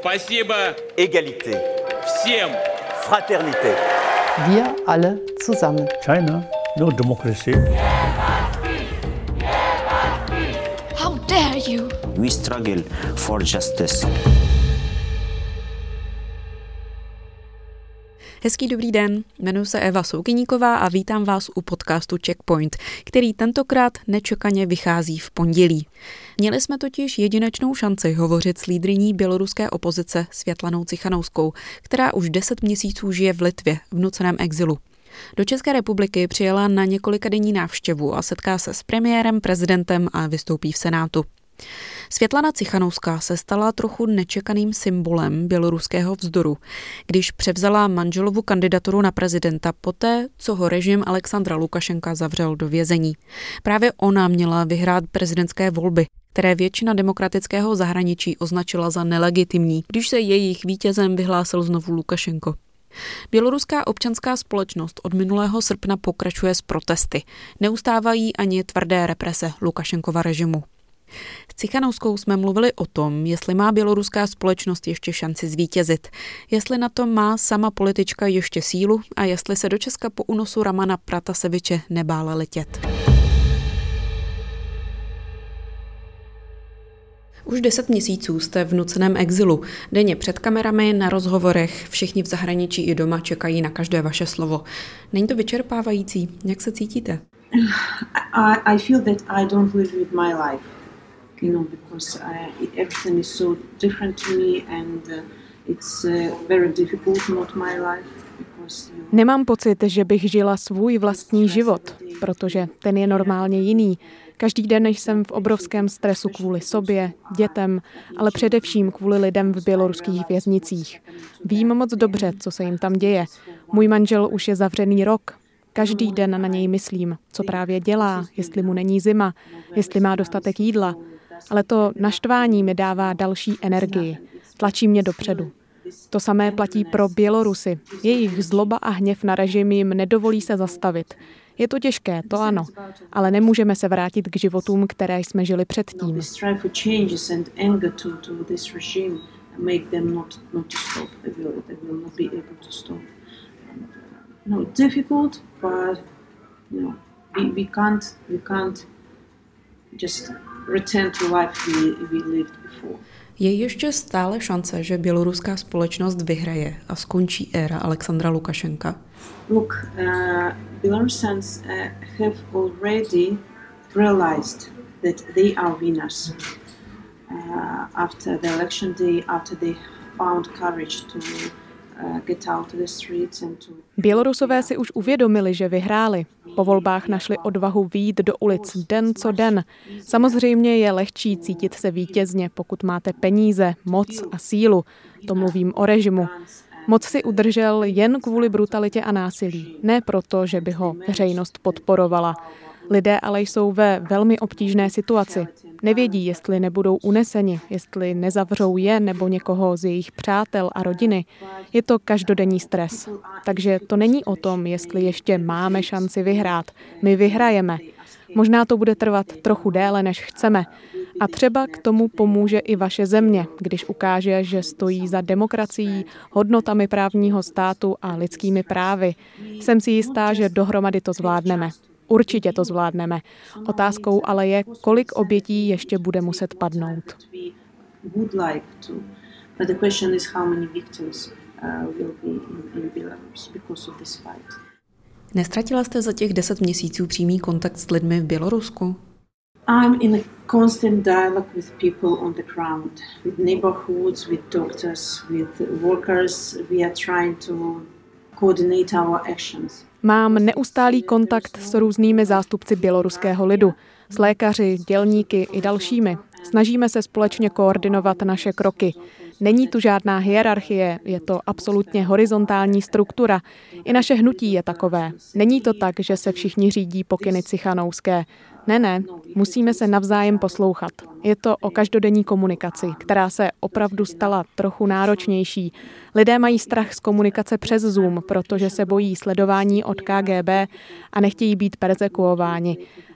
Спасибо Égalité. всем. Fraternité. Wir alle zusammen. China, no democracy. How dare you? We struggle for justice. Hezký dobrý den, jmenuji se Eva Soukyníková a vítám vás u podcastu Checkpoint, který tentokrát nečekaně vychází v pondělí. Měli jsme totiž jedinečnou šanci hovořit s lídriní běloruské opozice Světlanou Cichanouskou, která už deset měsíců žije v Litvě v nuceném exilu. Do České republiky přijela na několika denní návštěvu a setká se s premiérem, prezidentem a vystoupí v Senátu. Světlana Cichanouská se stala trochu nečekaným symbolem běloruského vzdoru, když převzala manželovu kandidaturu na prezidenta poté, co ho režim Alexandra Lukašenka zavřel do vězení. Právě ona měla vyhrát prezidentské volby, které většina demokratického zahraničí označila za nelegitimní, když se jejich vítězem vyhlásil znovu Lukašenko. Běloruská občanská společnost od minulého srpna pokračuje s protesty. Neustávají ani tvrdé represe Lukašenkova režimu. S Cichanouskou jsme mluvili o tom, jestli má běloruská společnost ještě šanci zvítězit, jestli na to má sama politička ještě sílu a jestli se do Česka po unosu Ramana Prataseviče nebála letět. Už deset měsíců jste v nuceném exilu. Denně před kamerami, na rozhovorech, všichni v zahraničí i doma čekají na každé vaše slovo. Není to vyčerpávající? Jak se cítíte? I, I feel that I don't live with my life, you know, because I, everything is so different to me and uh, it's uh, very difficult, not my life. Nemám pocit, že bych žila svůj vlastní život, protože ten je normálně jiný. Každý den jsem v obrovském stresu kvůli sobě, dětem, ale především kvůli lidem v běloruských věznicích. Vím moc dobře, co se jim tam děje. Můj manžel už je zavřený rok. Každý den na něj myslím, co právě dělá, jestli mu není zima, jestli má dostatek jídla. Ale to naštvání mi dává další energii. Tlačí mě dopředu. To samé platí pro Bělorusy. Jejich zloba a hněv na režim jim nedovolí se zastavit. Je to těžké, to ano, ale nemůžeme se vrátit k životům, které jsme žili předtím. No, just return to life we, we lived before. Je ještě stále šance, že běloruská společnost vyhraje a skončí éra Alexandra Lukašenka? Look, uh, Belarusians uh, have already realized that they are winners. Uh, after the election day, after they found courage to Bělorusové si už uvědomili, že vyhráli. Po volbách našli odvahu výjít do ulic den co den. Samozřejmě je lehčí cítit se vítězně, pokud máte peníze, moc a sílu. To mluvím o režimu. Moc si udržel jen kvůli brutalitě a násilí, ne proto, že by ho veřejnost podporovala. Lidé ale jsou ve velmi obtížné situaci. Nevědí, jestli nebudou uneseni, jestli nezavřou je nebo někoho z jejich přátel a rodiny. Je to každodenní stres. Takže to není o tom, jestli ještě máme šanci vyhrát. My vyhrajeme. Možná to bude trvat trochu déle, než chceme. A třeba k tomu pomůže i vaše země, když ukáže, že stojí za demokracií, hodnotami právního státu a lidskými právy. Jsem si jistá, že dohromady to zvládneme. Určitě to zvládneme. Otázkou ale je, kolik obětí ještě bude muset padnout. Nestratila jste za těch deset měsíců přímý kontakt s lidmi v Bělorusku? I'm in a constant dialogue with people on the ground, with neighborhoods, with doctors, with workers. We are trying to coordinate our actions. Mám neustálý kontakt s různými zástupci běloruského lidu, s lékaři, dělníky i dalšími. Snažíme se společně koordinovat naše kroky. Není tu žádná hierarchie, je to absolutně horizontální struktura. I naše hnutí je takové. Není to tak, že se všichni řídí pokyny Cichanouské. Ne, ne, musíme se navzájem poslouchat. Je to o každodenní komunikaci, která se opravdu stala trochu náročnější. Lidé mají strach z komunikace přes Zoom, protože se bojí sledování od KGB a nechtějí být persekuováni.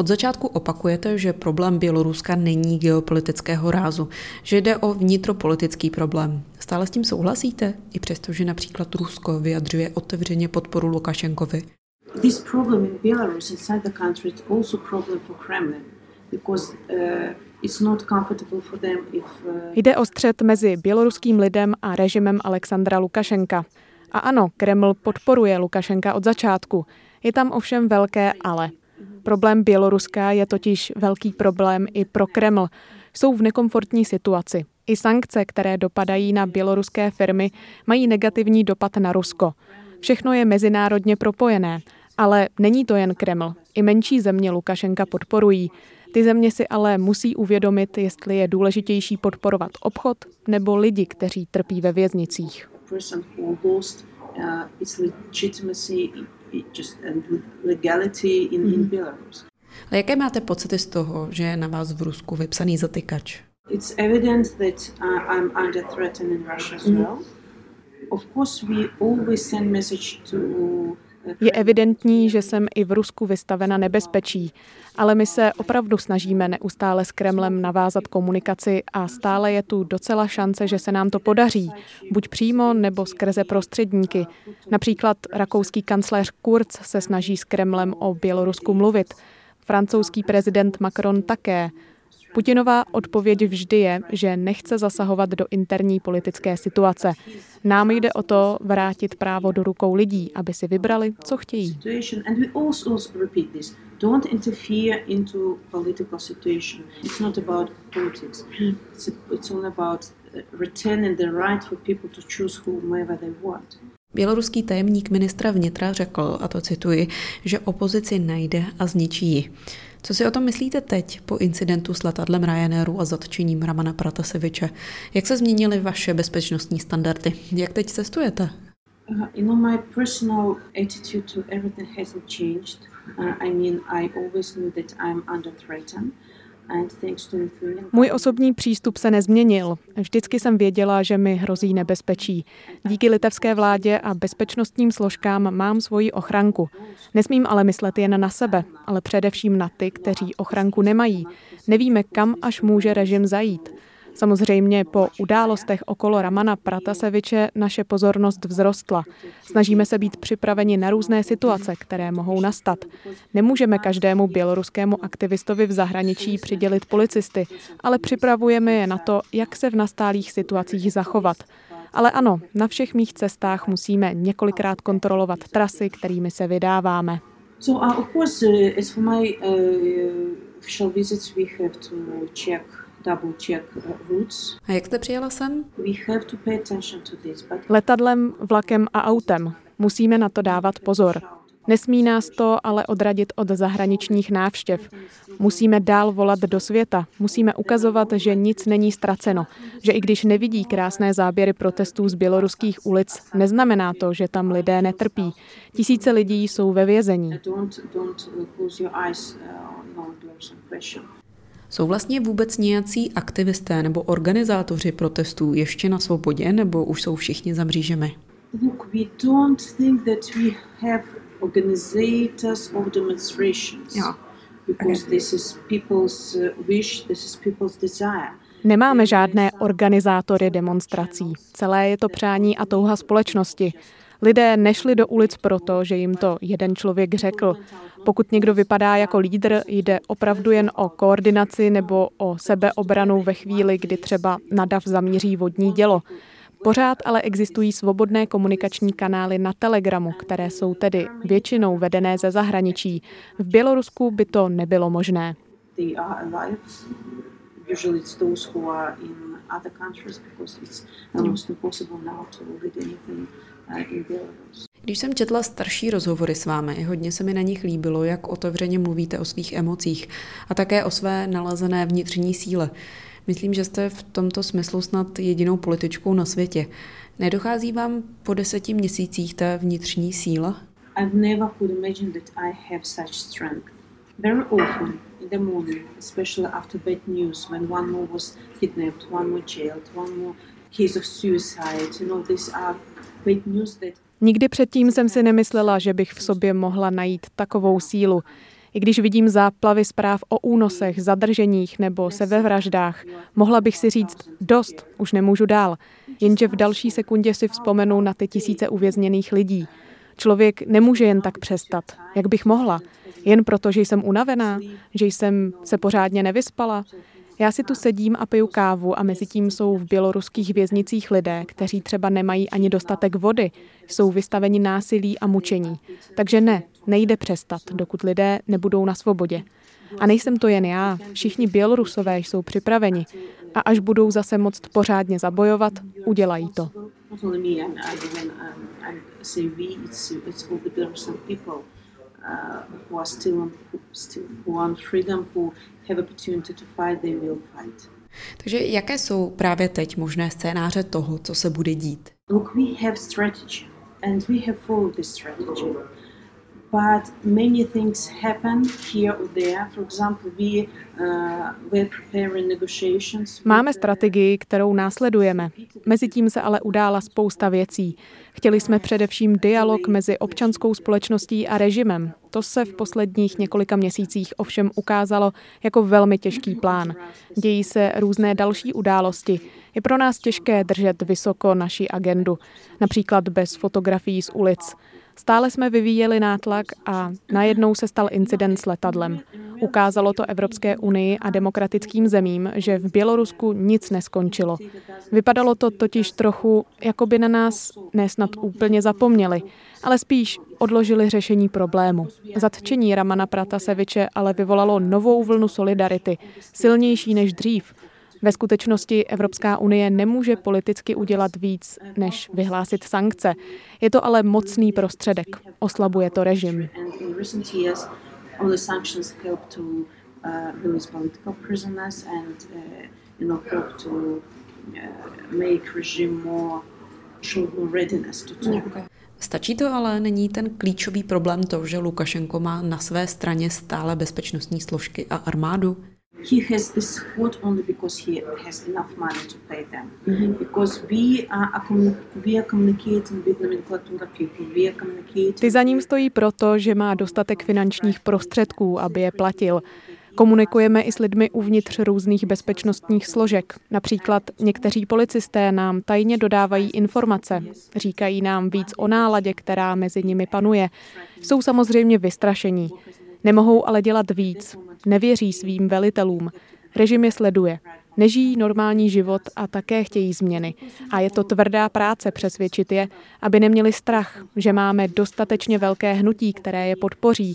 Od začátku opakujete, že problém Běloruska není geopolitického rázu, že jde o vnitropolitický problém. Stále s tím souhlasíte? I přesto, že například Rusko vyjadřuje otevřeně podporu Lukašenkovi. This problem in Belarus inside the country is also problem for Kremlin because uh, Uh, Jde o střet mezi běloruským lidem a režimem Alexandra Lukašenka. A ano, Kreml podporuje Lukašenka od začátku. Je tam ovšem velké ale. Problém Běloruska je totiž velký problém i pro Kreml. Jsou v nekomfortní situaci. I sankce, které dopadají na běloruské firmy, mají negativní dopad na Rusko. Všechno je mezinárodně propojené. Ale není to jen Kreml. I menší země Lukašenka podporují. Ty země si ale musí uvědomit, jestli je důležitější podporovat obchod nebo lidi, kteří trpí ve věznicích. Ale jaké máte pocity z toho, že je na vás v Rusku vypsaný zatykač? It's evident that uh, I'm under threat in Russia as well. Of course, we always send message to je evidentní, že jsem i v Rusku vystavena nebezpečí, ale my se opravdu snažíme neustále s Kremlem navázat komunikaci a stále je tu docela šance, že se nám to podaří, buď přímo nebo skrze prostředníky. Například rakouský kancléř Kurz se snaží s Kremlem o Bělorusku mluvit. Francouzský prezident Macron také. Putinová odpověď vždy je, že nechce zasahovat do interní politické situace. Nám jde o to vrátit právo do rukou lidí, aby si vybrali, co chtějí. Don't interfere into political situation. It's not about politics. It's, it's all about uh, returning the right for people to choose whomever they want. Běloruský tajemník ministra vnitra řekl, a to cituji, že opozici najde a zničí ji. Co si o tom myslíte teď po incidentu s letadlem Ryanairu a zatčením Ramana Prataseviče? Jak se změnily vaše bezpečnostní standardy? Jak teď cestujete? Uh, you know, my personal attitude to everything hasn't changed. Uh, I mean, I always knew that I'm under threatened. Můj osobní přístup se nezměnil. Vždycky jsem věděla, že mi hrozí nebezpečí. Díky litevské vládě a bezpečnostním složkám mám svoji ochranku. Nesmím ale myslet jen na sebe, ale především na ty, kteří ochranku nemají. Nevíme, kam až může režim zajít. Samozřejmě po událostech okolo Ramana Prataseviče naše pozornost vzrostla. Snažíme se být připraveni na různé situace, které mohou nastat. Nemůžeme každému běloruskému aktivistovi v zahraničí přidělit policisty, ale připravujeme je na to, jak se v nastálých situacích zachovat. Ale ano, na všech mých cestách musíme několikrát kontrolovat trasy, kterými se vydáváme. So uh, of course, uh, as for my uh, official visits, we have to check double check uh, routes. A jak jste přijela sem? We have to pay attention to this, but... Letadlem, vlakem a autem. Musíme na to dávat pozor. Nesmí nás to ale odradit od zahraničních návštěv. Musíme dál volat do světa. Musíme ukazovat, že nic není ztraceno. Že i když nevidí krásné záběry protestů z běloruských ulic, neznamená to, že tam lidé netrpí. Tisíce lidí jsou ve vězení. Jsou vlastně vůbec nějací aktivisté nebo organizátoři protestů ještě na svobodě, nebo už jsou všichni za mřížemi? Look, we don't think that we have organizers of demonstrations. Yeah. Because this is people's uh, wish, this is people's desire. Nemáme žádné organizátory demonstrací. Celé je to přání a touha společnosti. Lidé nešli do ulic proto, že jim to jeden člověk řekl. Pokud někdo vypadá jako lídr, jde opravdu jen o koordinaci nebo o sebeobranu ve chvíli, kdy třeba na DAV zamíří vodní dělo. Pořád ale existují svobodné komunikační kanály na Telegramu, které jsou tedy většinou vedené ze zahraničí. V Bělorusku by to nebylo možné. Když jsem četla starší rozhovory s vámi, hodně se mi na nich líbilo, jak otevřeně mluvíte o svých emocích a také o své nalezené vnitřní síle. Myslím, že jste v tomto smyslu snad jedinou političkou na světě. Nedochází vám po deseti měsících té vnitřní síla? I've never could imagine that I have such strength. Very often in the morning, especially after bad news, when one more was kidnapped, one more jailed, one more case of suicide, you know, these are Nikdy předtím jsem si nemyslela, že bych v sobě mohla najít takovou sílu. I když vidím záplavy zpráv o únosech, zadrženích nebo sebevraždách, mohla bych si říct, dost, už nemůžu dál. Jenže v další sekundě si vzpomenu na ty tisíce uvězněných lidí. Člověk nemůže jen tak přestat. Jak bych mohla? Jen proto, že jsem unavená? Že jsem se pořádně nevyspala? Já si tu sedím a piju kávu a mezi tím jsou v běloruských věznicích lidé, kteří třeba nemají ani dostatek vody, jsou vystaveni násilí a mučení. Takže ne, nejde přestat, dokud lidé nebudou na svobodě. A nejsem to jen já, všichni Bělorusové jsou připraveni. A až budou zase moct pořádně zabojovat, udělají to. Uh, who are still who still who want freedom, who have opportunity to fight, they will fight. Takže jaké jsou právě teď možné scénáře toho, co se bude dít? Look, we have strategy, and we have followed this strategy. But many things happen here or there. For example, we uh, were preparing negotiations. Máme strategii, kterou následujeme. Mezitím se ale udála spousta věcí. Chtěli jsme především dialog mezi občanskou společností a režimem. To se v posledních několika měsících ovšem ukázalo jako velmi těžký plán. Dějí se různé další události. Je pro nás těžké držet vysoko naši agendu, například bez fotografií z ulic. Stále jsme vyvíjeli nátlak a najednou se stal incident s letadlem. Ukázalo to Evropské unii a demokratickým zemím, že v Bělorusku nic neskončilo. Vypadalo to totiž trochu, jako by na nás nesnad úplně zapomněli, ale spíš odložili řešení problému. Zatčení Ramana Prataseviče ale vyvolalo novou vlnu solidarity, silnější než dřív. Ve skutečnosti Evropská unie nemůže politicky udělat víc, než vyhlásit sankce. Je to ale mocný prostředek. Oslabuje to režim. Stačí to ale není ten klíčový problém to, že Lukašenko má na své straně stále bezpečnostní složky a armádu? He has this support only because he has enough money to pay them. Because we are, a we are communicating with nomenclatura people. We are communicating. Ty za ním stojí proto, že má dostatek finančních prostředků, aby je platil. Komunikujeme i s lidmi uvnitř různých bezpečnostních složek. Například někteří policisté nám tajně dodávají informace, říkají nám víc o náladě, která mezi nimi panuje. Jsou samozřejmě vystrašení. Nemohou ale dělat víc. Nevěří svým velitelům. Režim je sleduje. Nežijí normální život a také chtějí změny. A je to tvrdá práce přesvědčit je, aby neměli strach, že máme dostatečně velké hnutí, které je podpoří.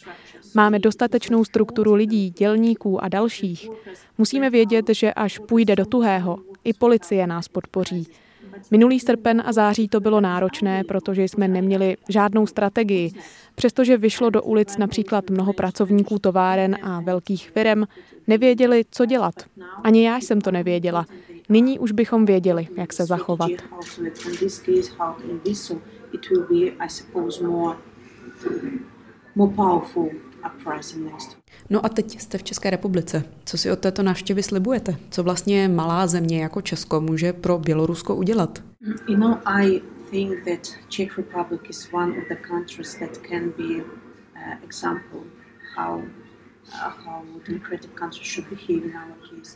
Máme dostatečnou strukturu lidí, dělníků a dalších. Musíme vědět, že až půjde do tuhého, i policie nás podpoří. Minulý srpen a září to bylo náročné, protože jsme neměli žádnou strategii. Přestože vyšlo do ulic například mnoho pracovníků továren a velkých firm, nevěděli, co dělat. Ani já jsem to nevěděla. Nyní už bychom věděli, jak se zachovat. More powerful. No a teď jste v České republice. Co si od této návštěvy slibujete? Co vlastně malá země jako Česko může pro Bělorusko udělat? You know, I think that Czech Republic is one of the countries that can be uh, example how uh.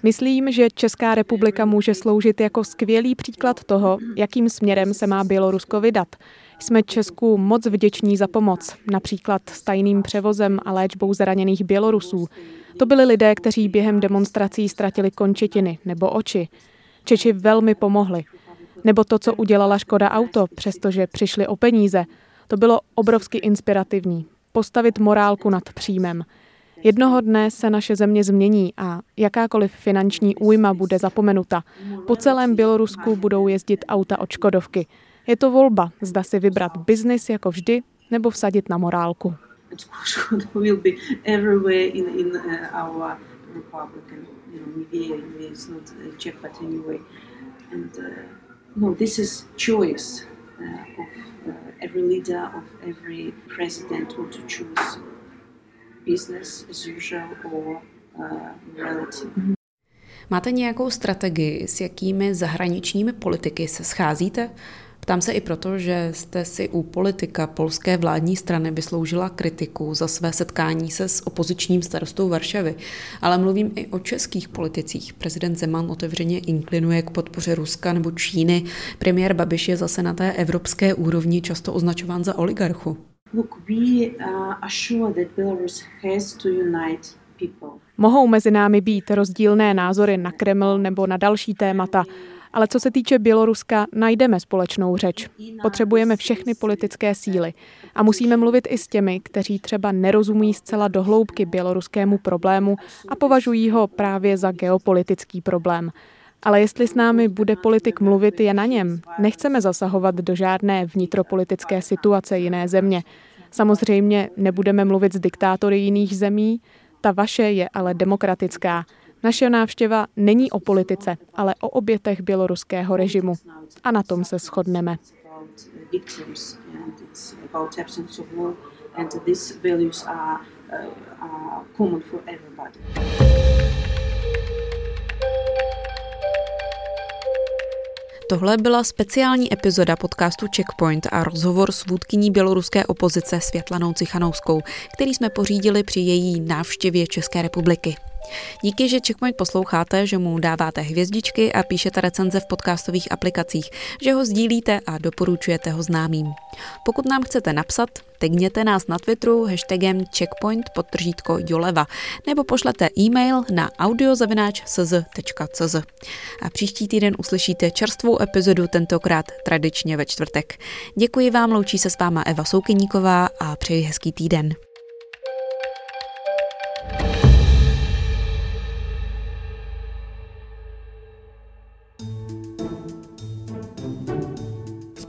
Myslím, že Česká republika může sloužit jako skvělý příklad toho, jakým směrem se má Bělorusko vydat. Jsme Česku moc vděční za pomoc, například s tajným převozem a léčbou zraněných Bělorusů. To byli lidé, kteří během demonstrací ztratili končetiny nebo oči. Čeči velmi pomohli. Nebo to, co udělala Škoda Auto, přestože přišli o peníze. To bylo obrovsky inspirativní. Postavit morálku nad příjmem. Jednoho dne se naše země změní a jakákoliv finanční újma bude zapomenuta. Po celém Bělorusku budou jezdit auta od Škodovky. Je to volba, zda si vybrat biznis jako vždy, nebo vsadit na morálku. no, this is choice of every leader, of every president, what to choose business as usual or reality. Máte nějakou strategii, s jakými zahraničními politiky se scházíte? Ptám se i proto, že jste si u politika polské vládní strany vysloužila kritiku za své setkání se s opozičním starostou Varšavy, ale mluvím i o českých politicích. Prezident Zeman otevřeně inklinuje k podpoře Ruska nebo Číny. Premiér Babiš je zase na té evropské úrovni často označován za oligarchu. Look, we uh, are sure that Belarus has to unite people. Mohou mezi námi být rozdílné názory na Kreml nebo na další témata, ale co se týče Běloruska, najdeme společnou řeč. Potřebujeme všechny politické síly a musíme mluvit i s těmi, kteří třeba nerozumí zcela dohloubky běloruskému problému a považují ho právě za geopolitický problém. Ale jestli s námi bude politik mluvit, je na něm. Nechceme zasahovat do žádné vnitropolitické situace jiné země. Samozřejmě nebudeme mluvit s diktátory jiných zemí, ta vaše je ale demokratická. Naše návštěva není o politice, ale o obětech běloruského režimu. A na tom se shodneme. Tohle byla speciální epizoda podcastu Checkpoint a rozhovor s vůdkyní běloruské opozice Světlanou Cichanouskou, který jsme pořídili při její návštěvě České republiky. Díky, že Checkpoint posloucháte, že mu dáváte hvězdičky a píšete recenze v podcastových aplikacích, že ho sdílíte a doporučujete ho známým. Pokud nám chcete napsat, tegněte nás na Twitteru hashtagem checkpoint podtržítko Joleva nebo pošlete e-mail na audiozavináč.cz. A příští týden uslyšíte čerstvou epizodu, tentokrát tradičně ve čtvrtek. Děkuji vám, loučí se s váma Eva Soukyníková a přeji hezký týden.